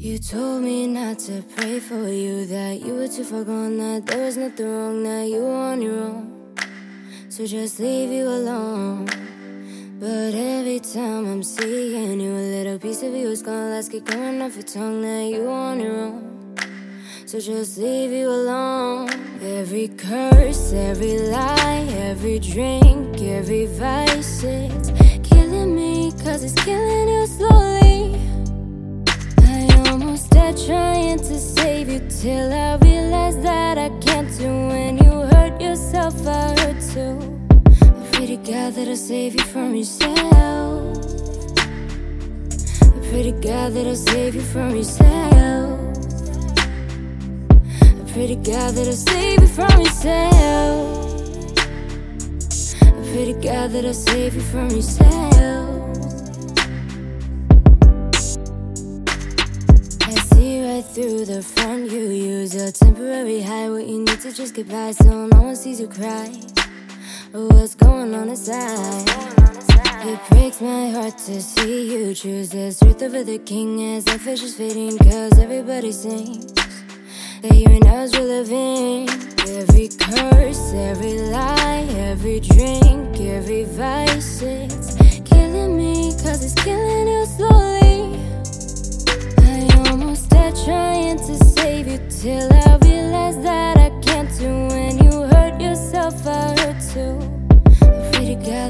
You told me not to pray for you, that you were too far gone, that there was nothing wrong, that you were on your own. So just leave you alone. But every time I'm seeing you, a little piece of you is gone. Let's keep coming off your tongue that you were on your own. So just leave you alone. Every curse, every lie, every drink, every vice, it's killing me, cause it's killing you slowly. I trying to save you till I realized that I can't do when you hurt yourself, I hurt too. I pray to God that I'll save you from yourself. I pray to God that I'll save you from yourself. I pray to God that I'll save you from yourself. I pray to God that I'll save you from yourself. Through the front. You use a temporary high. What you need to just get by so no one sees you cry. What's going on inside? It breaks my heart to see you choose this truth over the king as life is just fading. Cause everybody sings that you and I was relevant. Every curse, every lie, every drink, every vice, it's killing me. Cause it's killing you slowly.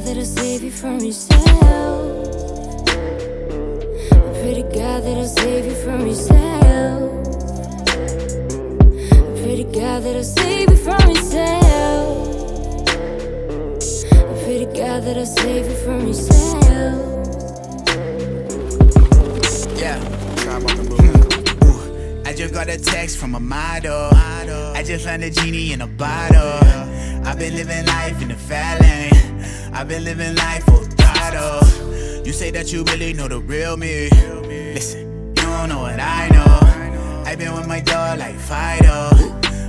Pray to God that I'll save you from yourself. I pray to God that I'll save you from yourself. I pray to God that I'll save you from yourself. I pray to God that I'll save you from yourself. Yeah. I just got a text from a model. I just found a genie in a bottle. I've been living life in the fat lane. I've been living life for throttle. You say that you really know the real me. Listen, you don't know what I know. I've been with my dog like Fido.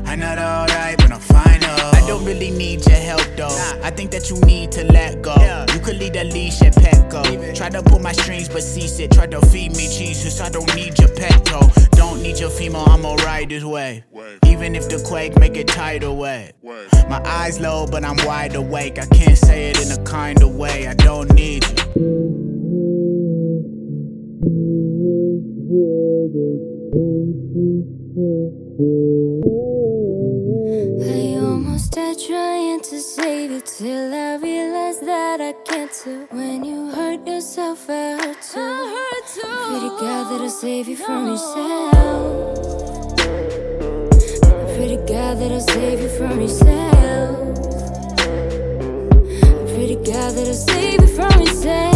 I'm not alright, but I'm fine though. I don't really need your help though. I think that you need to let go. You could lead a leash at Petco. Try to pull my strings, but cease it. Try to feed me Jesus. I don't need your pet toe. Don't need your female, I'ma ride this way. Even if the quake make it tidal wet. My eyes low, but I'm wide awake. I can't say it in a kind of way. I don't need you. Till I realized that I can't. When you hurt yourself, I hurt too. I hurt too. Pray to God that I'll save you from yourself. I pray to God that I'll save you from yourself. I pray to God that I'll save you from yourself.